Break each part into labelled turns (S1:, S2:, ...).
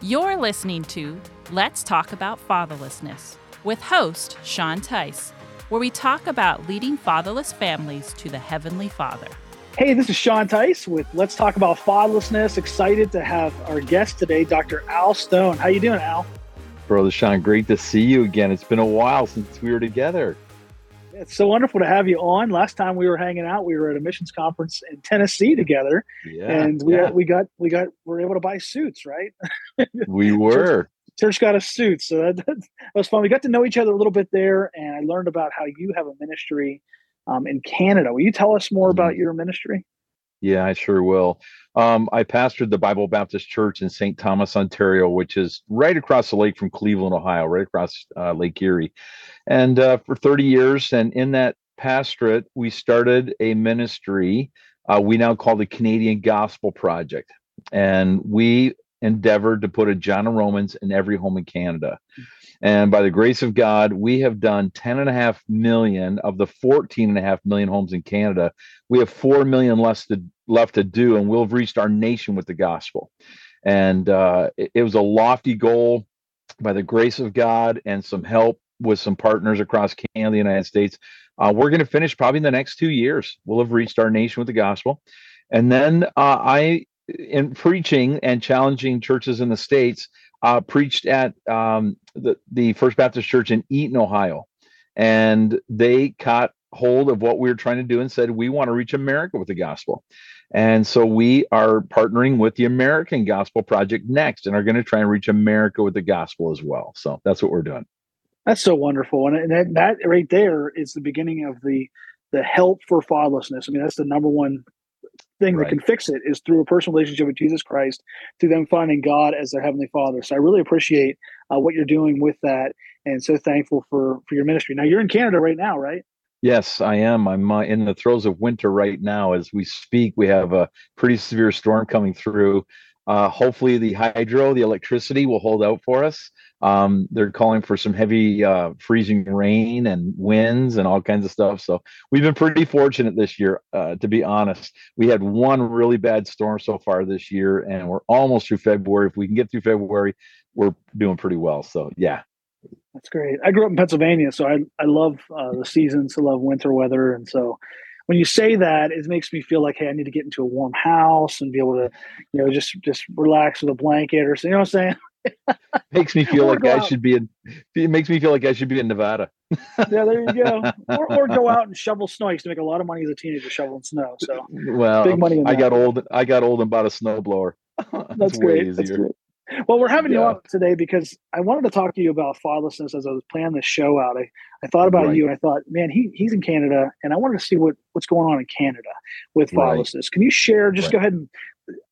S1: You're listening to Let's Talk About Fatherlessness with host Sean Teis, where we talk about leading fatherless families to the Heavenly Father.
S2: Hey, this is Sean Teis with Let's Talk About Fatherlessness. Excited to have our guest today, Dr. Al Stone. How you doing, Al?
S3: Brother Sean, great to see you again. It's been a while since we were together.
S2: It's so wonderful to have you on. Last time we were hanging out, we were at a missions conference in Tennessee together,
S3: Yeah,
S2: and we
S3: yeah.
S2: we got we got we were able to buy suits, right?
S3: we were.
S2: Church got us suits, so that, that was fun. We got to know each other a little bit there, and I learned about how you have a ministry um, in Canada. Will you tell us more about
S3: Mm-hmm.
S2: your ministry?
S3: Yeah, I sure will. Um, I pastored the Bible Baptist Church in St. Thomas, Ontario, which is right across the lake from Cleveland, Ohio, right across uh, Lake Erie, and uh, for 30 years. And in that pastorate, we started a ministry uh, we now call the Canadian Gospel Project, and we endeavored to put a John and Romans in every home in Canada. And by the grace of God, we have done 10 and a half million of the 14 and a half million homes in Canada. We have 4 million less to, left to do, and we'll have reached our nation with the gospel. And uh, it, it was a lofty goal by the grace of God and some help with some partners across Canada, the United States. Uh, we're going to finish probably in the next two years. We'll have reached our nation with the gospel. And then uh, I, in preaching and challenging churches in the States, uh, preached at um, the, the First Baptist Church in Eaton, Ohio. And they caught hold of what we were trying to do and said, we want to reach America with the gospel. And so we are partnering with the American Gospel Project next and are going to try and reach America with the gospel as well. So that's what we're doing.
S2: That's so wonderful, and, that, that right there is the beginning of the the help for fatherlessness. I mean, that's the number one thing
S3: Right.
S2: that can fix it is through a personal relationship with Jesus Christ, through them finding God as their heavenly Father. So I really appreciate uh, what you're doing with that, and so thankful for for your ministry. Now you're in Canada right now, right?
S3: Yes, I am. I'm uh, in the throes of winter right now as we speak. We have a pretty severe storm coming through. Uh, hopefully, the hydro, the electricity, will hold out for us. Um, they're calling for some heavy uh, freezing rain and winds and all kinds of stuff. So we've been pretty fortunate this year, uh, to be honest. We had one really bad storm so far this year, and we're almost through February. If we can get through February, we're doing pretty well. So yeah,
S2: That's great. I grew up in Pennsylvania, so I I love uh, the seasons. I love winter weather, and so when you say that, it makes me feel like, hey, I need to get into a warm house and be able to, you know, just just relax with a blanket or so. You know what I'm saying?
S3: makes me feel like I
S2: out.
S3: should be in. It makes me feel like I should be in Nevada.
S2: Yeah, there you go. Or, or go out and shovel snow. I used to make a lot of money as a teenager shoveling snow. So
S3: Well,
S2: big money in
S3: I got old. I got old and bought a snowblower.
S2: That's
S3: way
S2: great. That's
S3: easier.
S2: great. Well, we're having you on today because I wanted to talk to you about fatherlessness as I was planning this show out. I, I thought about
S3: Right.
S2: you and I thought, man, he, he's in Canada and I wanted to see what, what's going on in Canada with
S3: Right.
S2: fatherlessness. Can you share, just
S3: Right.
S2: go ahead and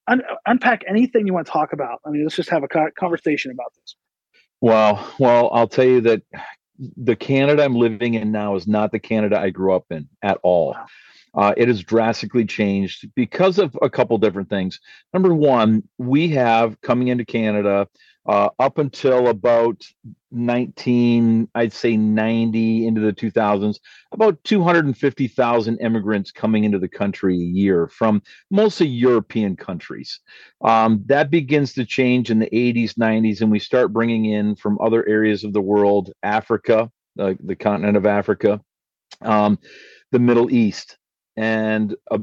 S2: un- unpack anything you want to talk about? I mean, let's just have a co- conversation about this.
S3: Well, well, I'll tell you that the Canada I'm living in now is not the Canada I grew up in at all.
S2: Wow.
S3: Uh, it has drastically changed because of a couple different things. Number one, we have coming into Canada uh, up until about 19, I'd say 90 into the 2000s, about 250,000 immigrants coming into the country a year from mostly European countries. Um, that begins to change in the 80s, 90s, and we start bringing in from other areas of the world, Africa, uh, the continent of Africa, um, the Middle East, and a,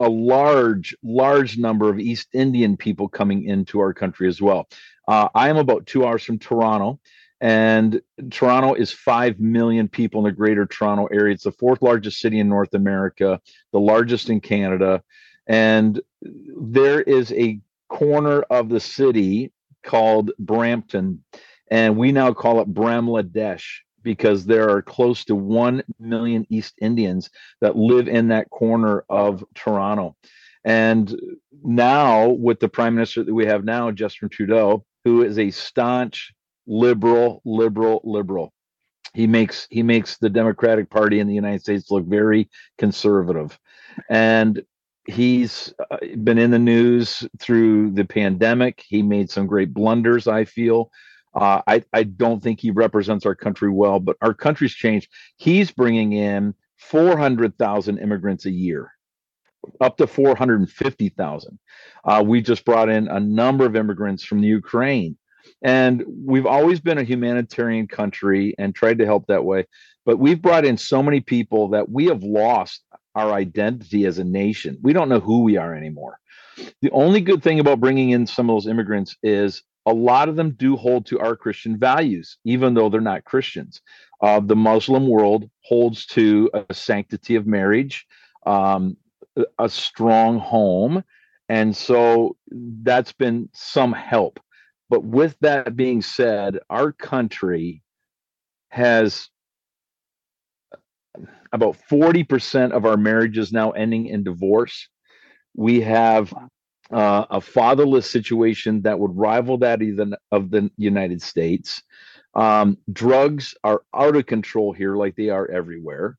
S3: a large, large number of East Indian people coming into our country as well. Uh, I am about two hours from Toronto, and Toronto is 5 million people in the greater Toronto area. It's the fourth largest city in North America, the largest in Canada. And there is a corner of the city called Brampton, and we now call it Bramladesh because there are close to 1 million East Indians that live in that corner of Toronto. And now, with the prime minister that we have now, Justin Trudeau, who is a staunch liberal, liberal, liberal, he makes he makes the Democratic Party in the United States look very conservative, and he's uh, been in the news through the pandemic. He made some great blunders, I feel. Uh, I, I don't think he represents our country well, but our country's changed. He's bringing in 400,000 immigrants a year, up to 450,000. Uh, we just brought in a number of immigrants from the Ukraine. And we've always been a humanitarian country and tried to help that way. But we've brought in so many people that we have lost our identity as a nation. We don't know who we are anymore. The only good thing about bringing in some of those immigrants is a lot of them do hold to our Christian values, even though they're not Christians. Uh, the Muslim world holds to a sanctity of marriage, um, a strong home. And so that's been some help. But with that being said, our country has about 40% of our marriages now ending in divorce. We have uh, a fatherless situation that would rival that even of the United States. Um, drugs are out of control here, like they are everywhere.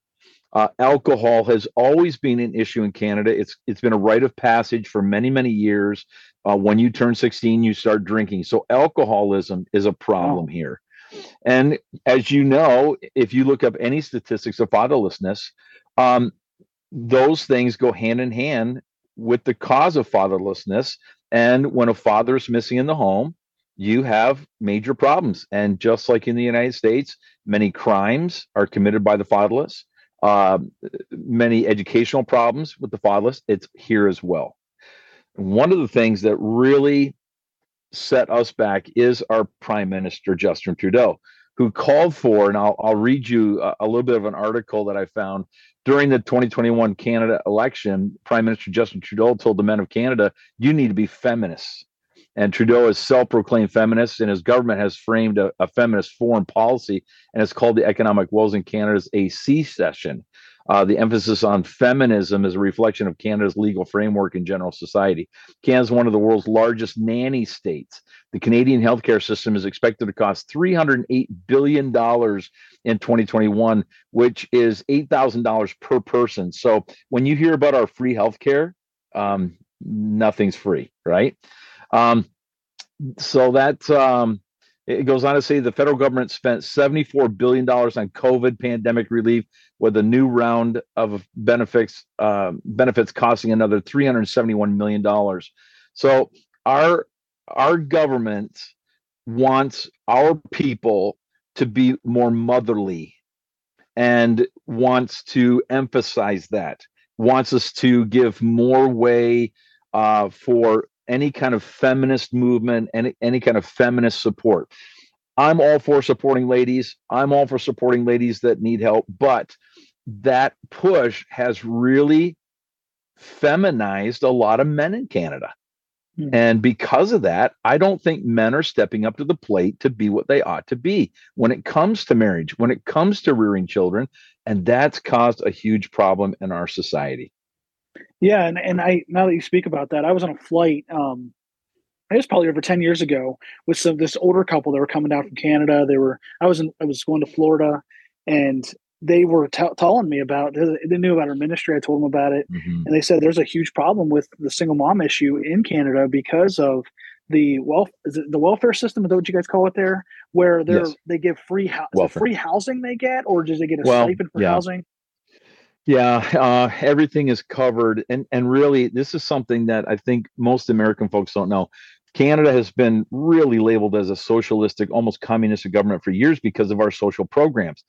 S3: Uh, alcohol has always been an issue in Canada. It's it's been a rite of passage for many many years. Uh, when you turn 16, you start drinking. So alcoholism is a problem oh. here. And as you know, if you look up any statistics of fatherlessness, um, those things go hand in hand with the cause of fatherlessness. And when a father is missing in the home, you have major problems. And just like in the United States, many crimes are committed by the fatherless, uh, many educational problems with the fatherless. It's here as well. One of the things that really set us back is our Prime Minister, Justin Trudeau, who called for, and I'll, I'll read you a, a little bit of an article that I found during the 2021 Canada election, Prime Minister Justin Trudeau told the men of Canada, you need to be feminists. And Trudeau is self proclaimed feminist, and his government has framed a, a, feminist foreign policy, and it's called the Economic Woes in Canada's AC session. Uh, the emphasis on feminism is a reflection of Canada's legal framework in general society. Canada is one of the world's largest nanny states. The Canadian healthcare system is expected to cost $308 billion in 2021, which is $8,000 per person. So when you hear about our free healthcare, um, nothing's free, right? Um, so that's um, it goes on to say the federal government spent $74 billion on COVID pandemic relief, with a new round of benefits uh, benefits costing another $371 million. So our our government wants our people to be more motherly and wants to emphasize that wants us to give more way uh, for any kind of feminist movement, any any kind of feminist support. I'm all for supporting ladies. I'm all for supporting ladies that need help, but that push has really feminized a lot of men in Canada. Hmm. And because of that, I don't think men are stepping up to the plate to be what they ought to be when it comes to marriage, when it comes to rearing children. And that's caused a huge problem in our society.
S2: Yeah, and, and I now that you speak about that, I was on a flight. Um, it was probably over ten years ago with some this older couple that were coming down from Canada. They were I was in, I was going to Florida, and they were t- telling me about they knew about our ministry. I told them about it, mm-hmm. and they said there's a huge problem with the single mom issue in Canada because of the wealth is it the welfare system is that what you guys call it there where they're yes. they give free house free housing they get or does they get a well, stipend for yeah. housing
S3: yeah, uh, everything is covered, and and really, this is something that I think most American folks don't know. Canada has been really labeled as a socialistic, almost communist government for years because of our social programs.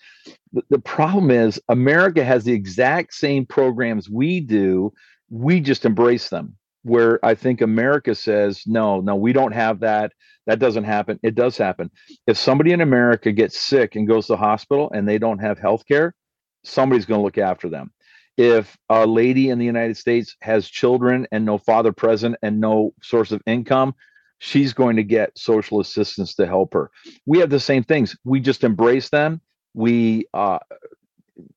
S3: The, the problem is, America has the exact same programs we do. We just embrace them. Where I think America says, no, no, we don't have that. That doesn't happen. It does happen. If somebody in America gets sick and goes to the hospital and they don't have health care, somebody's going to look after them. If a lady in the United States has children and no father present and no source of income, she's going to get social assistance to help her. We have the same things. We just embrace them. We, uh,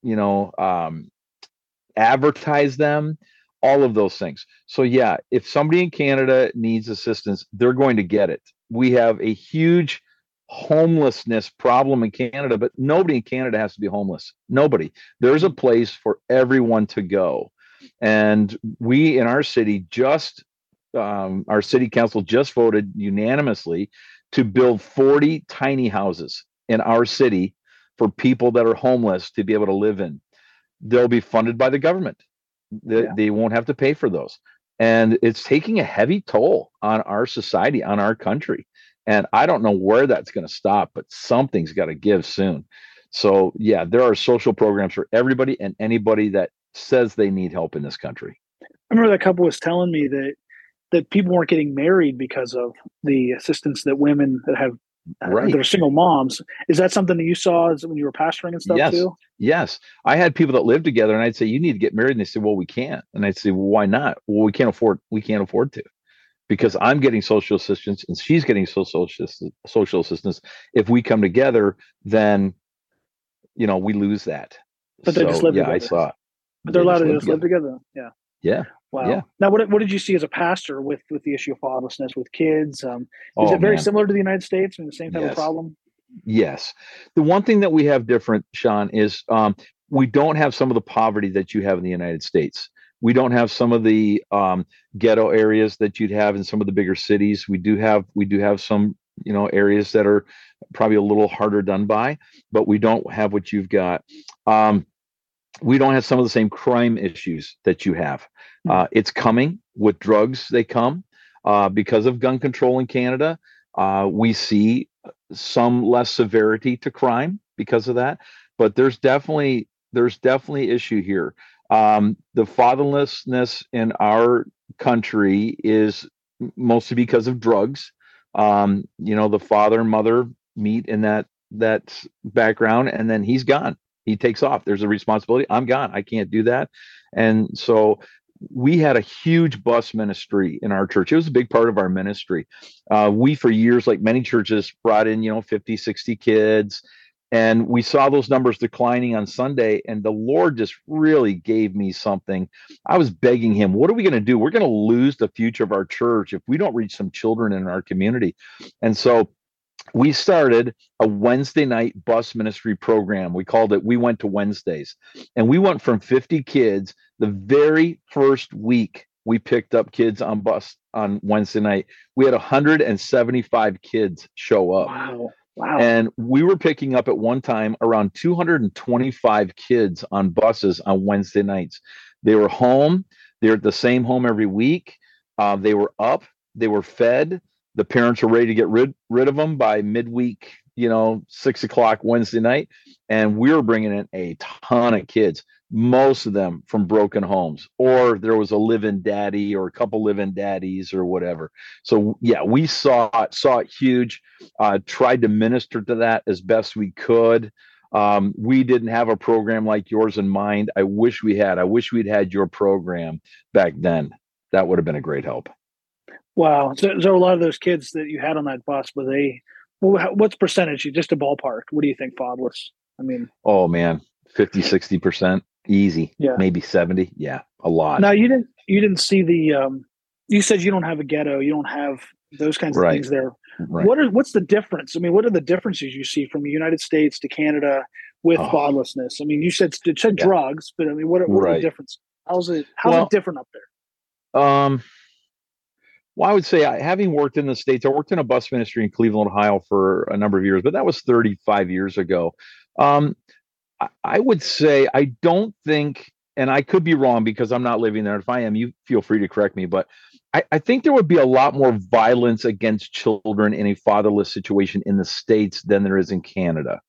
S3: you know, um, advertise them, all of those things. So, yeah, if somebody in Canada needs assistance, they're going to get it. We have a huge homelessness problem in Canada, but nobody in Canada has to be homeless. Nobody. There's a place for everyone to go. And we in our city just, um, our city council just voted unanimously to build 40 tiny houses in our city for people that are homeless to be able to live in. They'll be funded by the government. They, yeah. they won't have to pay for those. And it's taking a heavy toll on our society, on our country And I don't know where that's going to stop, but something's got to give soon. So, yeah, there are social programs for everybody and anybody that says they need help in this country.
S2: I remember that couple was telling me that that people weren't getting married because of the assistance that women that have right. that are single moms. Is that something that you saw when you were pastoring and stuff
S3: yes.
S2: too?
S3: Yes. I had people that lived together and I'd say, you need to get married. And they said, well, we can't. And I'd say, well, why not? Well, we can't afford, we can't afford to because I'm getting social assistance and she's getting social social assistance. If we come together, then, you know, we lose that.
S2: But they so, just live
S3: yeah,
S2: together.
S3: I saw it.
S2: But they're allowed to just live together. Yeah.
S3: Yeah.
S2: Wow.
S3: Yeah.
S2: Now, what what did you see as a pastor with with the issue of fatherlessness with kids? Um, is
S3: oh,
S2: it very
S3: man.
S2: similar to the United States? I mean, the same type
S3: yes.
S2: of problem.
S3: Yes. The one thing that we have different, Sean, is um, we don't have some of the poverty that you have in the United States. We don't have some of the um, ghetto areas that you'd have in some of the bigger cities. We do have we do have some you know areas that are probably a little harder done by, but we don't have what you've got. Um, we don't have some of the same crime issues that you have. Hmm. Uh, it's coming with drugs. They come uh, because of gun control in Canada. Uh, we see some less severity to crime because of that, but there's definitely there's definitely issue here. Um, the fatherlessness in our country is mostly because of drugs. Um, you know, the father and mother meet in that that background, and then he's gone he takes off. There's a responsibility. I'm gone. I can't do that. And so we had a huge bus ministry in our church. It was a big part of our ministry. Uh, we, for years, like many churches, brought in, you know, 50, 60 kids. And we saw those numbers declining on Sunday. And the Lord just really gave me something. I was begging Him, what are we going to do? We're going to lose the future of our church if we don't reach some children in our community. And so we started a Wednesday night bus ministry program. We called it We Went to Wednesdays. And we went from 50 kids the very first week we picked up kids on bus on Wednesday night. We had 175 kids show up.
S2: Wow.
S3: And we were picking up at one time around 225 kids on buses on Wednesday nights. They were home. They're at the same home every week. Uh, they were up. They were fed the parents were ready to get rid rid of them by midweek you know six o'clock wednesday night and we were bringing in a ton of kids most of them from broken homes or there was a live-in daddy or a couple live-in daddies or whatever. So yeah we saw it saw it huge. Uh, tried to minister to that as best we could. Um, we didn't have a program like yours in mind. I wish we had. I wish we'd had your program back then. That would have been a great help.
S2: Wow. So, so a lot of those kids that you had on that bus, were they, what's percentage? Just a ballpark. What do you think, fatherless? I mean,
S3: oh man, 50, 60% easy.
S2: Yeah.
S3: Maybe 70. Yeah. A lot.
S2: Now you didn't, you didn't see the, um, you said you don't have a ghetto. You don't have those kinds of
S3: right.
S2: things there.
S3: Right.
S2: What are, what's the difference? I mean, what are the differences you see from the United States to Canada with oh. I mean, you said, you said yeah. drugs, but I mean, what, what right. are the differences? How's it, how's well, it different up there?
S3: Um, well, I would say, having worked in the States, I worked in a bus ministry in Cleveland, Ohio for a number of years, but that was 35 years ago. Um, I, I would say, I don't think, and I could be wrong because I'm not living there. If I am, you feel free to correct me, but I, I think there would be a lot more violence against children in a fatherless situation in the States than there is in Canada.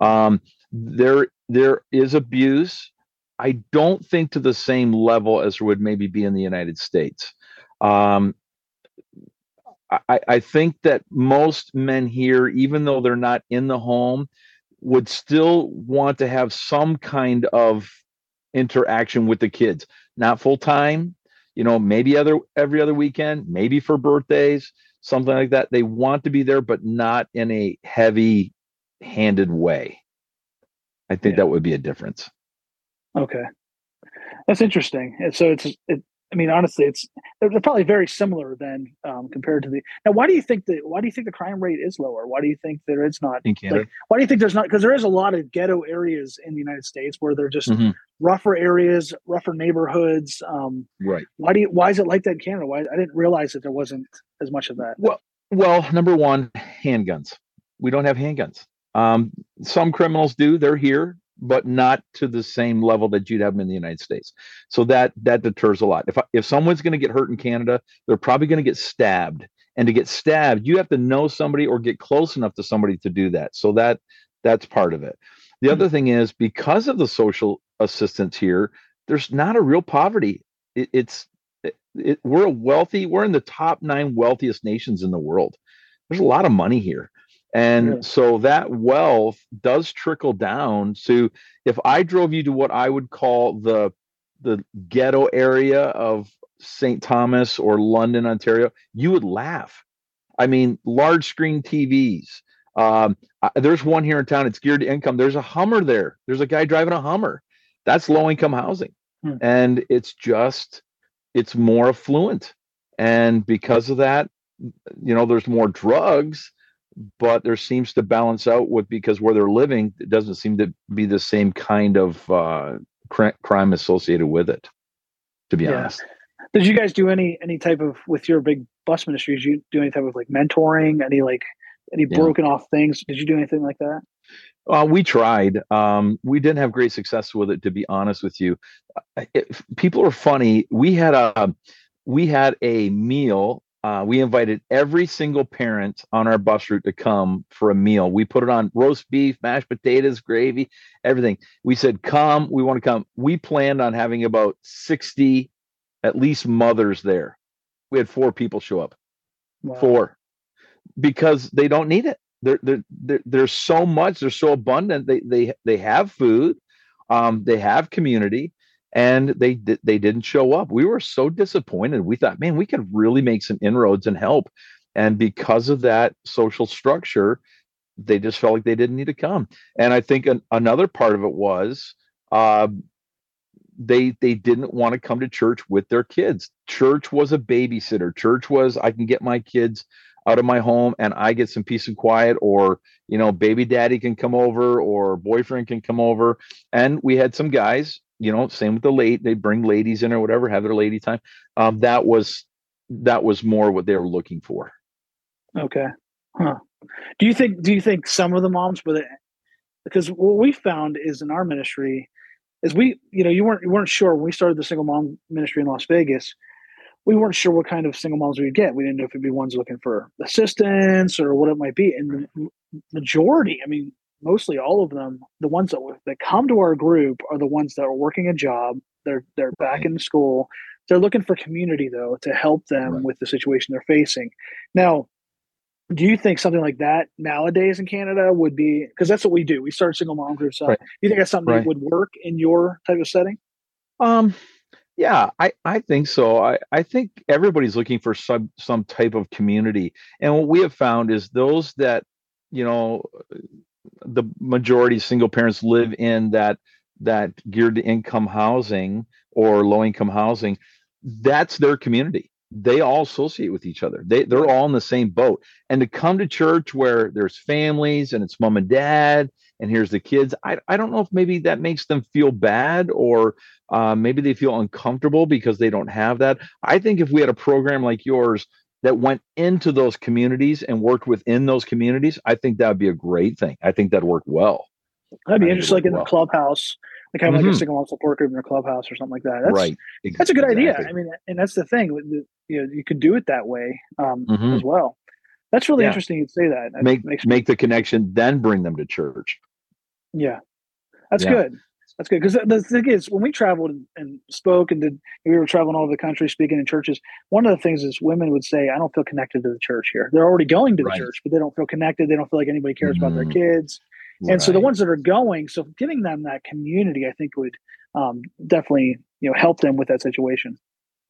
S3: Um, there, there is abuse. I don't think to the same level as would maybe be in the United States. Um, I, I think that most men here, even though they're not in the home, would still want to have some kind of interaction with the kids. Not full time, you know, maybe other every other weekend, maybe for birthdays, something like that. They want to be there, but not in a heavy handed way. I think yeah. that would be a difference.
S2: Okay. That's interesting. So it's it, I mean, honestly, it's they're, probably very similar then um, compared to the. Now, why do you think that? Why do you think the crime rate is lower? Why do you think there is not?
S3: In Canada.
S2: Like, why do you think there's not? Because there is a lot of ghetto areas in the United States where they're just mm-hmm. rougher areas, rougher neighborhoods. Um,
S3: right.
S2: Why do you? Why is it like that in Canada? Why I didn't realize that there wasn't as much of that.
S3: Well, well, number one, handguns. We don't have handguns. Um, some criminals do. They're here but not to the same level that you'd have them in the United States. So that that deters a lot. If if someone's going to get hurt in Canada, they're probably going to get stabbed. And to get stabbed you have to know somebody or get close enough to somebody to do that. So that that's part of it. The other thing is because of the social assistance here there's not a real poverty. It, it's it, it, we're a wealthy we're in the top nine wealthiest nations in the world. There's a lot of money here and yeah. so that wealth does trickle down to if i drove you to what i would call the the ghetto area of st thomas or london ontario you would laugh i mean large screen tvs um, there's one here in town it's geared to income there's a hummer there there's a guy driving a hummer that's low income housing hmm. and it's just it's more affluent and because of that you know there's more drugs but there seems to balance out with because where they're living it doesn't seem to be the same kind of uh, crime associated with it to be yeah. honest
S2: did you guys do any any type of with your big bus ministry did you do any type of like mentoring any like any yeah. broken off things did you do anything like that
S3: uh, we tried. Um, we didn't have great success with it, to be honest with you. It, people are funny. We had a we had a meal uh, we invited every single parent on our bus route to come for a meal. We put it on roast beef, mashed potatoes, gravy, everything. We said, Come, we want to come. We planned on having about 60, at least mothers there. We had four people show up. Wow. Four. Because they don't need it. They're, they're, there's so much, they're so abundant. They, they, they have food, um, they have community and they they didn't show up. We were so disappointed. We thought, man, we could really make some inroads and help. And because of that social structure, they just felt like they didn't need to come. And I think an, another part of it was uh, they they didn't want to come to church with their kids. Church was a babysitter. Church was I can get my kids out of my home and I get some peace and quiet, or you know, baby daddy can come over, or boyfriend can come over. And we had some guys you know, same with the late, they bring ladies in or whatever, have their lady time. Um, that was that was more what they were looking for.
S2: Okay. Huh. Do you think do you think some of the moms were because what we found is in our ministry is we you know you weren't you weren't sure when we started the single mom ministry in Las Vegas we weren't sure what kind of single moms we'd get. We didn't know if it'd be ones looking for assistance or what it might be. And the majority, I mean, mostly all of them, the ones that that come to our group are the ones that are working a job. They're they're right. back in school. They're looking for community though to help them right. with the situation they're facing. Now, do you think something like that nowadays in Canada would be because that's what we do? We start single mom groups. Up. Right. Do you think that's something that would work in your type of setting?
S3: Um, yeah, I, I think so. I, I think everybody's looking for some some type of community. And what we have found is those that, you know, the majority single parents live in that that geared to income housing or low income housing that's their community. They all associate with each other. They, they're all in the same boat. And to come to church where there's families and it's mom and dad and here's the kids i, I don't know if maybe that makes them feel bad or uh, maybe they feel uncomfortable because they don't have that. I think if we had a program like yours that went into those communities and worked within those communities, I think that would be a great thing. I think that'd work well.
S2: That'd be interesting, like in well. the clubhouse, like of mm-hmm. like a single mom support group in a clubhouse or something like that. That's, right. That's a good idea. I mean, and that's the thing. You know, you could do it that way um, mm-hmm. as well. That's really yeah. interesting. You'd say that. that
S3: make make the connection, then bring them to church.
S2: Yeah, that's yeah. good. That's good because the thing is, when we traveled and spoke and did, we were traveling all over the country speaking in churches. One of the things is women would say, "I don't feel connected to the church here." They're already going to the right. church, but they don't feel connected. They don't feel like anybody cares mm-hmm. about their mm-hmm. kids. Right. And so the ones that are going, so giving them that community, I think would um, definitely you know help them with that situation.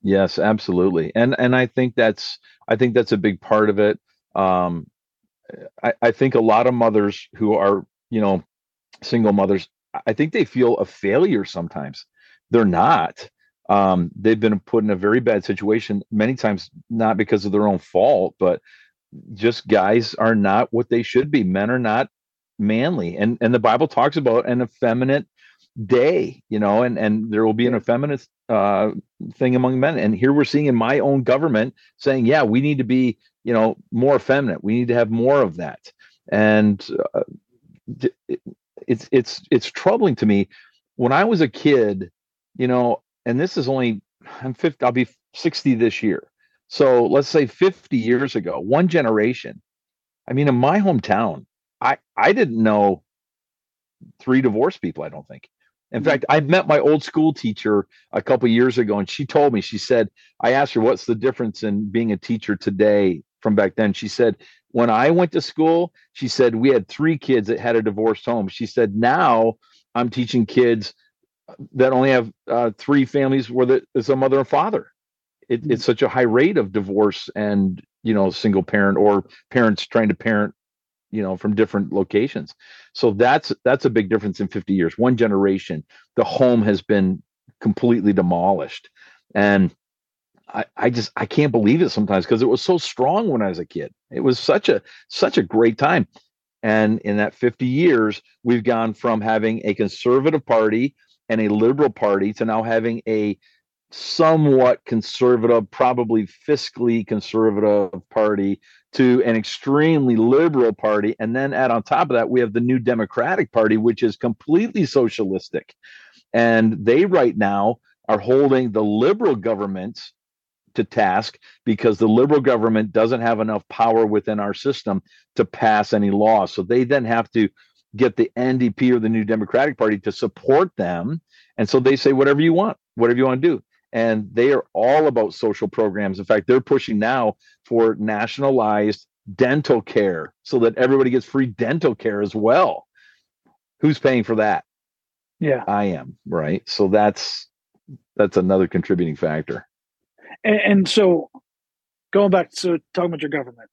S3: Yes, absolutely, and and I think that's I think that's a big part of it. Um, I, I think a lot of mothers who are you know single mothers I think they feel a failure sometimes. They're not. Um, they've been put in a very bad situation many times, not because of their own fault, but just guys are not what they should be. Men are not manly, and and the Bible talks about an effeminate day, you know, and and there will be an effeminate uh, thing among men. And here we're seeing in my own government saying, yeah, we need to be, you know, more effeminate. We need to have more of that. And uh, it's it's it's troubling to me. When I was a kid, you know, and this is only I'm 50, I'll be 60 this year. So let's say 50 years ago, one generation. I mean, in my hometown, I I didn't know three divorced people. I don't think. In mm-hmm. fact, I met my old school teacher a couple years ago, and she told me. She said, I asked her, "What's the difference in being a teacher today from back then?" She said, "When I went to school, she said we had three kids that had a divorced home. She said now I'm teaching kids that only have uh, three families where there's a mother and father. It, mm-hmm. It's such a high rate of divorce and you know single parent or parents trying to parent you know from different locations so that's that's a big difference in 50 years one generation the home has been completely demolished and I, I just I can't believe it sometimes because it was so strong when I was a kid. It was such a such a great time. And in that 50 years, we've gone from having a conservative party and a liberal party to now having a somewhat conservative, probably fiscally conservative party to an extremely liberal party. And then add on top of that, we have the new Democratic Party, which is completely socialistic. And they right now are holding the liberal governments to task because the liberal government doesn't have enough power within our system to pass any laws. So they then have to get the NDP or the New Democratic Party to support them. And so they say, whatever you want, whatever you want to do and they are all about social programs. In fact, they're pushing now for nationalized dental care so that everybody gets free dental care as well. Who's paying for that?
S2: Yeah,
S3: I am, right? So that's that's another contributing factor.
S2: And, and so going back to talking about your government,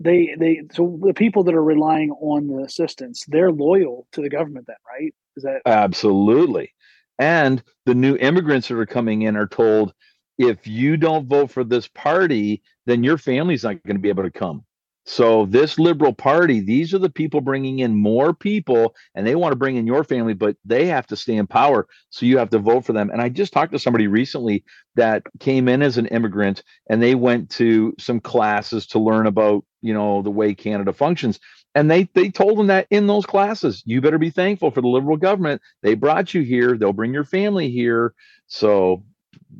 S2: they they so the people that are relying on the assistance, they're loyal to the government then, right?
S3: Is that absolutely. And the new immigrants that are coming in are told if you don't vote for this party, then your family's not going to be able to come. So, this liberal party, these are the people bringing in more people, and they want to bring in your family, but they have to stay in power. So, you have to vote for them. And I just talked to somebody recently that came in as an immigrant and they went to some classes to learn about, you know, the way Canada functions and they they told them that in those classes you better be thankful for the liberal government they brought you here they'll bring your family here so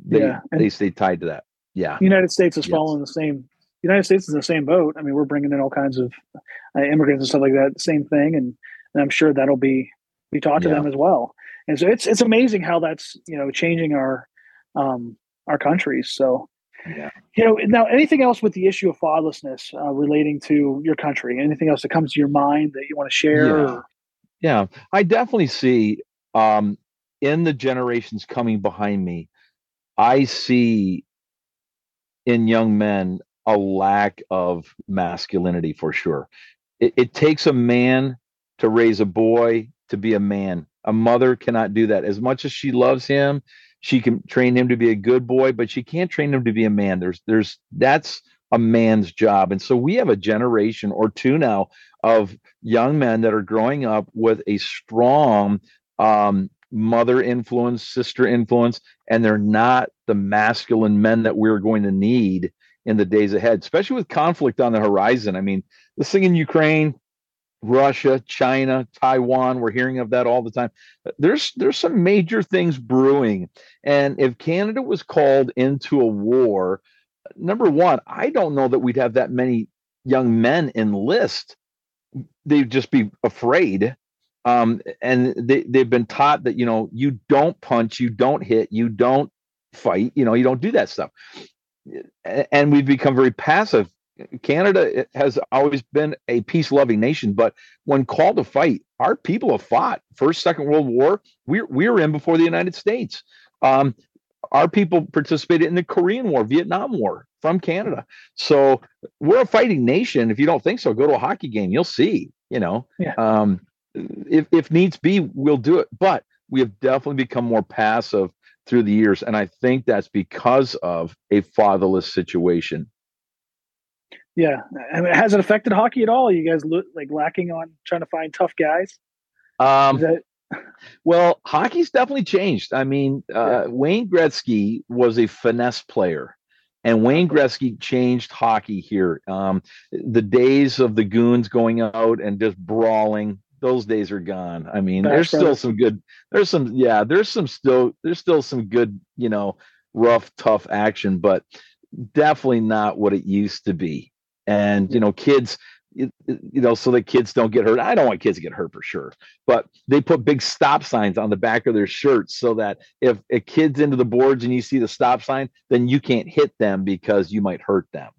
S3: they yeah. they stay tied to that yeah
S2: the united states is yes. following the same the united states is in the same boat i mean we're bringing in all kinds of uh, immigrants and stuff like that same thing and, and i'm sure that'll be be taught to yeah. them as well and so it's it's amazing how that's you know changing our um our countries so
S3: yeah.
S2: You know, now anything else with the issue of fatherlessness uh, relating to your country? Anything else that comes to your mind that you want to share?
S3: Yeah, yeah. I definitely see um, in the generations coming behind me, I see in young men a lack of masculinity for sure. It, it takes a man to raise a boy to be a man. A mother cannot do that. As much as she loves him, she can train him to be a good boy, but she can't train him to be a man. There's there's that's a man's job. And so we have a generation or two now of young men that are growing up with a strong um, mother influence, sister influence, and they're not the masculine men that we're going to need in the days ahead, especially with conflict on the horizon. I mean, this thing in Ukraine, Russia, China, Taiwan. We're hearing of that all the time. There's there's some major things brewing, and if Canada was called into a war, number one, I don't know that we'd have that many young men enlist. They'd just be afraid, um, and they they've been taught that you know you don't punch, you don't hit, you don't fight, you know you don't do that stuff, and we've become very passive Canada has always been a peace loving nation, but when called to fight, our people have fought. First, Second World War, we we were in before the United States. Um, our people participated in the Korean War, Vietnam War from Canada. So we're a fighting nation. If you don't think so, go to a hockey game. You'll see. You know,
S2: yeah.
S3: um, if if needs be, we'll do it. But we have definitely become more passive through the years, and I think that's because of a fatherless situation
S2: yeah, I mean, has it affected hockey at all? you guys look like lacking on trying to find tough guys?
S3: Um, that... well, hockey's definitely changed. I mean, uh, yeah. Wayne Gretzky was a finesse player, and Wayne Gretzky changed hockey here. Um, the days of the goons going out and just brawling, those days are gone. I mean, Bash there's brothers. still some good. There's some, yeah. There's some still. There's still some good, you know, rough, tough action, but definitely not what it used to be. And you know, kids, you, you know, so that kids don't get hurt. I don't want kids to get hurt for sure, but they put big stop signs on the back of their shirts so that if a kid's into the boards and you see the stop sign, then you can't hit them because you might hurt them.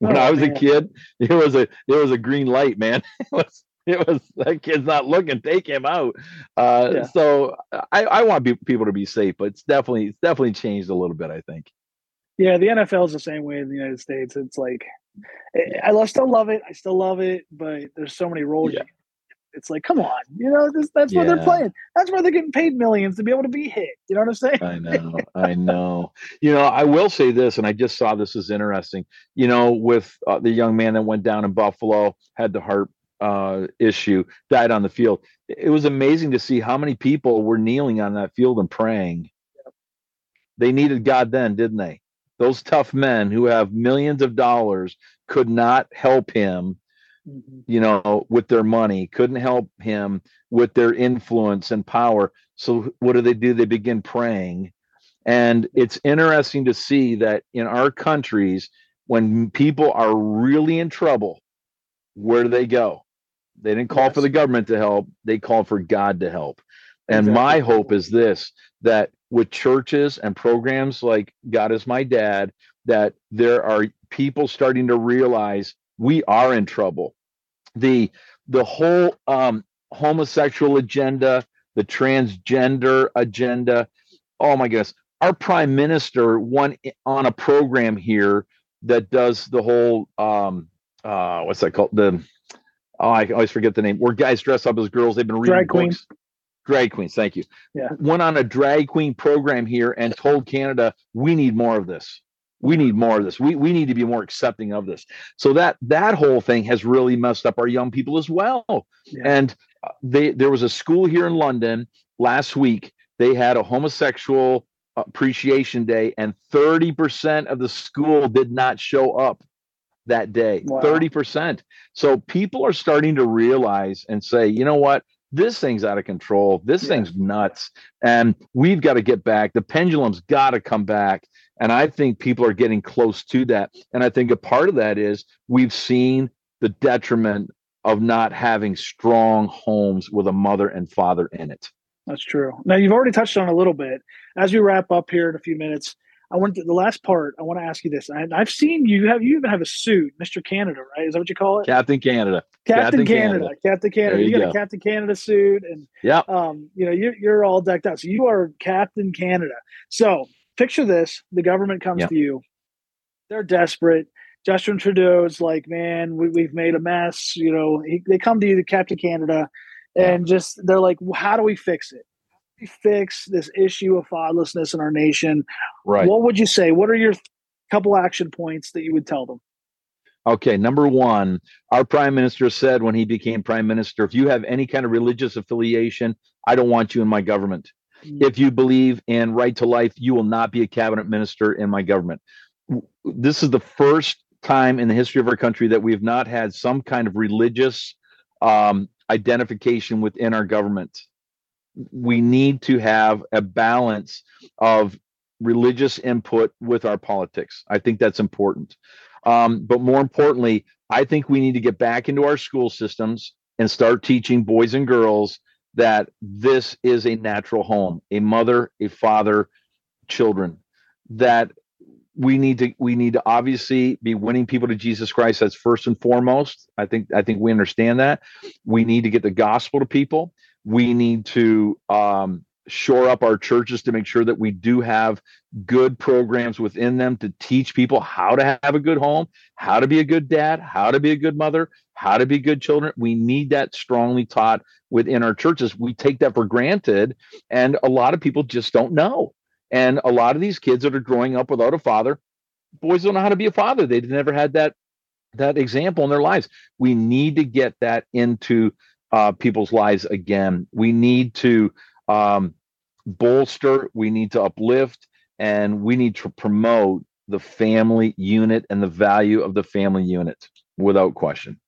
S3: When oh, I was man. a kid, it was a it was a green light, man. It was it was that kid's not looking, take him out. Uh, yeah. So I, I want people to be safe, but it's definitely it's definitely changed a little bit. I think.
S2: Yeah, the NFL is the same way in the United States. It's like I still love it. I still love it, but there's so many roles. Yeah. It's like, come on, you know, this, that's yeah. where they're playing. That's where they're getting paid millions to be able to be hit. You know what I'm saying?
S3: I know, I know. You know, I will say this, and I just saw this is interesting. You know, with uh, the young man that went down in Buffalo, had the heart uh, issue, died on the field. It was amazing to see how many people were kneeling on that field and praying. They needed God then, didn't they? Those tough men who have millions of dollars could not help him, mm-hmm. you know, with their money, couldn't help him with their influence and power. So what do they do? They begin praying. And it's interesting to see that in our countries, when people are really in trouble, where do they go? They didn't call yes. for the government to help, they called for God to help. And exactly. my hope is this that with churches and programs like God is my dad, that there are people starting to realize we are in trouble. The the whole um, homosexual agenda, the transgender agenda. Oh my goodness. Our prime minister won on a program here that does the whole um uh what's that called? The oh I always forget the name. Where guys dress up as girls. They've been reading Drag books. Drag queens, thank you. Yeah. Went on a drag queen program here and told Canada, we need more of this. We need more of this. We we need to be more accepting of this. So that that whole thing has really messed up our young people as well. Yeah. And uh, they there was a school here in London last week. They had a homosexual appreciation day, and 30% of the school did not show up that day. Wow. 30%. So people are starting to realize and say, you know what? this thing's out of control. This yeah. thing's nuts. And we've got to get back. The pendulum's got to come back. And I think people are getting close to that. And I think a part of that is we've seen the detriment of not having strong homes with a mother and father in it.
S2: That's true. Now, you've already touched on a little bit. As we wrap up here in a few minutes, I want to, the last part. I want to ask you this. I, have seen you have you even have a suit, Mister Canada, right? Is that what you call it?
S3: Captain Canada.
S2: Captain, Captain Canada. Canada. Captain Canada. You, you, got go. a Captain Canada suit, and
S3: yeah,
S2: um, you know you're you're all decked out. So you are Captain Canada. So picture this: the government comes yep. to you. They're desperate. Justin Trudeau's like, man, we, have made a mess. You know, he, they come to you, the Captain Canada, and just they're like, well, how do we fix it? Fix this issue of fatherlessness in our nation, right. what would you say? What are your couple action points that you would tell them?
S3: Okay, number one, our prime minister said when he became prime minister, if you have any kind of religious affiliation, I don't want you in my government. Mm-hmm. If you believe in right to life, you will not be a cabinet minister in my government. This is the first time in the history of our country that we have not had some kind of religious um, identification within our government we need to have a balance of religious input with our politics. I think that's important. Um, but more importantly, I think we need to get back into our school systems and start teaching boys and girls that this is a natural home, a mother, a father, children. That we need to we need to obviously be winning people to Jesus Christ. That's first and foremost. I think I think we understand that. We need to get the gospel to people we need to um, shore up our churches to make sure that we do have good programs within them to teach people how to have a good home, how to be a good dad, how to be a good mother, how to be good children. We need that strongly taught within our churches. We take that for granted, and a lot of people just don't know. And a lot of these kids that are growing up without a father, boys don't know how to be a father. They've never had that that example in their lives. We need to get that into uh, people's lives again. We need to um, bolster, we need to uplift, and we need to promote the family unit and the value of the family unit without question.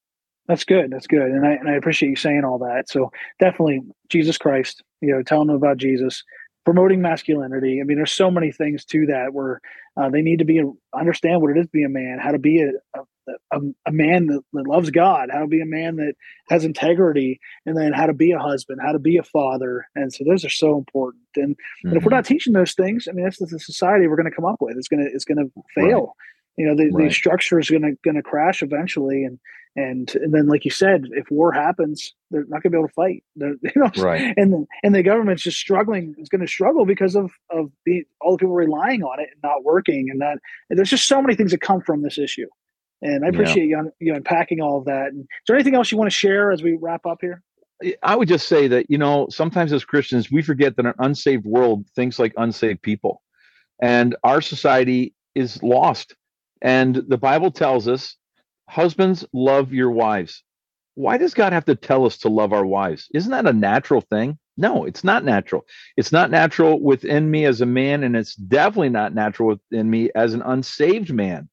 S2: That's good. That's good. And I, and I appreciate you saying all that. So definitely Jesus Christ, you know, telling them about Jesus, promoting masculinity. I mean, there's so many things to that where uh, they need to be understand what it is to be a man, how to be a, a, a, man that, that, loves God, how to be a man that has integrity, and then how to be a husband, how to be a father. And so those are so important. And, mm-hmm. and if we're mm-hmm. not teaching those things, I mean, that's the society we're going to come up with. It's going to it's going to fail. Right. You know, the, right. the structure is going to going to crash eventually, and and and then like you said if war happens they're not going to be able to fight they're, you know right and the, and the government's just struggling it's going to struggle because of of the all the people relying on it and not working and that and there's just so many things that come from this issue and i appreciate yeah. you, you unpacking all of that. And is there anything else you want to share as we wrap up here?
S3: I would just say that you know sometimes as christians we forget that an unsaved world thinks like unsaved people. And our society is lost. And the bible tells us husbands love your wives. Why does god have to tell us to love our wives? Isn't that a natural thing? No it's not natural. It's not natural within me as a man and it's definitely not natural within me as an unsaved man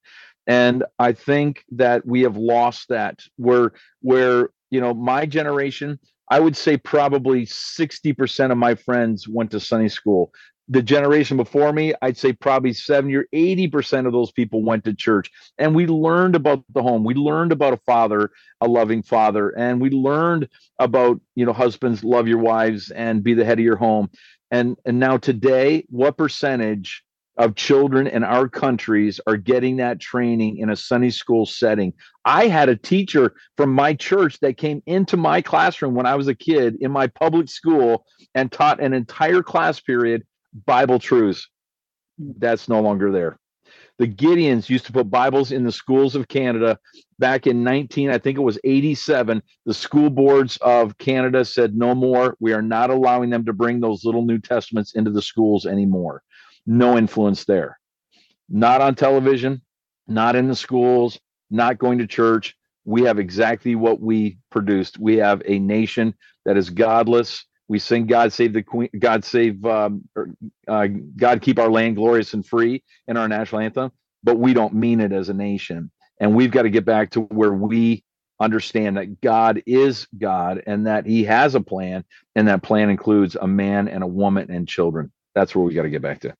S3: and i think that we have lost that where where you know my generation i would say probably 60% of my friends went to sunday school the generation before me, I'd say probably 70 or 80% of those people went to church. And we learned about the home. We learned about a father, a loving father. And we learned about, you know, husbands, love your wives and be the head of your home. And, and now today, what percentage of children in our countries are getting that training in a Sunday school setting? I had a teacher from my church that came into my classroom when I was a kid in my public school and taught an entire class period Bible truths. That's no longer there. The Gideons used to put Bibles in the schools of Canada back in 19, I think it was 87. The school boards of Canada said, no more. We are not allowing them to bring those little New Testaments into the schools anymore. No influence there. Not on television, not in the schools, not going to church. We have exactly what we produced. We have a nation that is godless, we sing God save the queen, God save, um, or, uh, God keep our land glorious and free in our national anthem, but we don't mean it as a nation. And we've got to get back to where we understand that God is God and that He has a plan, and that plan includes a man and a woman and children. That's where we got to get back to.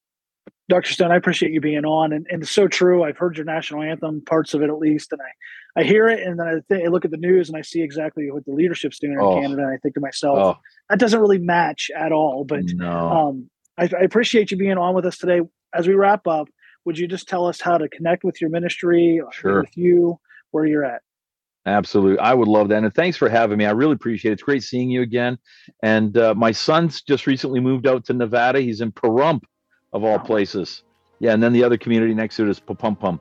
S2: Dr. Stone, I appreciate you being on, and, and it's so true. I've heard your national anthem, parts of it at least, and I, I hear it, and then I, th- I look at the news and I see exactly what the leadership's doing oh. in Canada, and I think to myself, oh. that doesn't really match at all. But no. um, I, I, appreciate you being on with us today. As we wrap up, would you just tell us how to connect with your ministry,
S3: sure.
S2: with you, where you're at?
S3: Absolutely. I would love that. And thanks for having me. I really appreciate it. It's great seeing you again. And uh, my son's just recently moved out to Nevada. He's in Pahrump of all places. Yeah, and then the other community next to it is Pum Pum.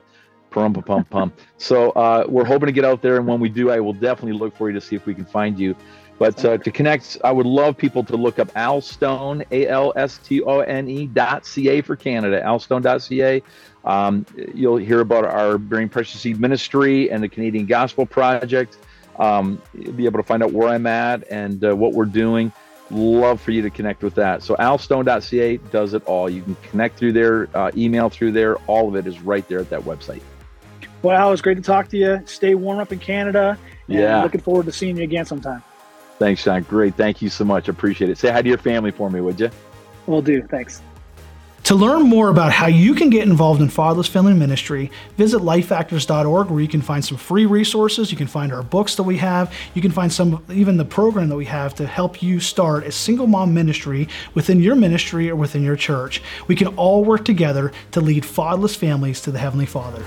S3: Pum Pum Pum. So uh, we're hoping to get out there, and when we do, I will definitely look for you to see if we can find you. But uh, to connect, I would love people to look up Al Stone, A L S T O N E dot C A for Canada, alstone.ca. Um, you'll hear about our Bearing Precious Seed Ministry and the Canadian Gospel Project. Um, be able to find out where I'm at and uh, what we're doing love for you to connect with that. So alstone.ca does it all. You can connect through there, uh, email through there. All of it is right there at that website.
S2: Well, Al, it's great to talk to you. Stay warm up in Canada. yeah. Looking forward to seeing you again sometime.
S3: Thanks, Sean. Great. Thank you so much. Appreciate it. Say hi to your family for me, would you?
S2: Will do. Thanks.
S4: To learn more about how you can get involved in Fatherless Family Ministry, visit lifefactors.org where you can find some free resources, you can find our books that we have, you can find some even the program that we have to help you start a single mom ministry within your ministry or within your church. We can all work together to lead fatherless families to the Heavenly Father.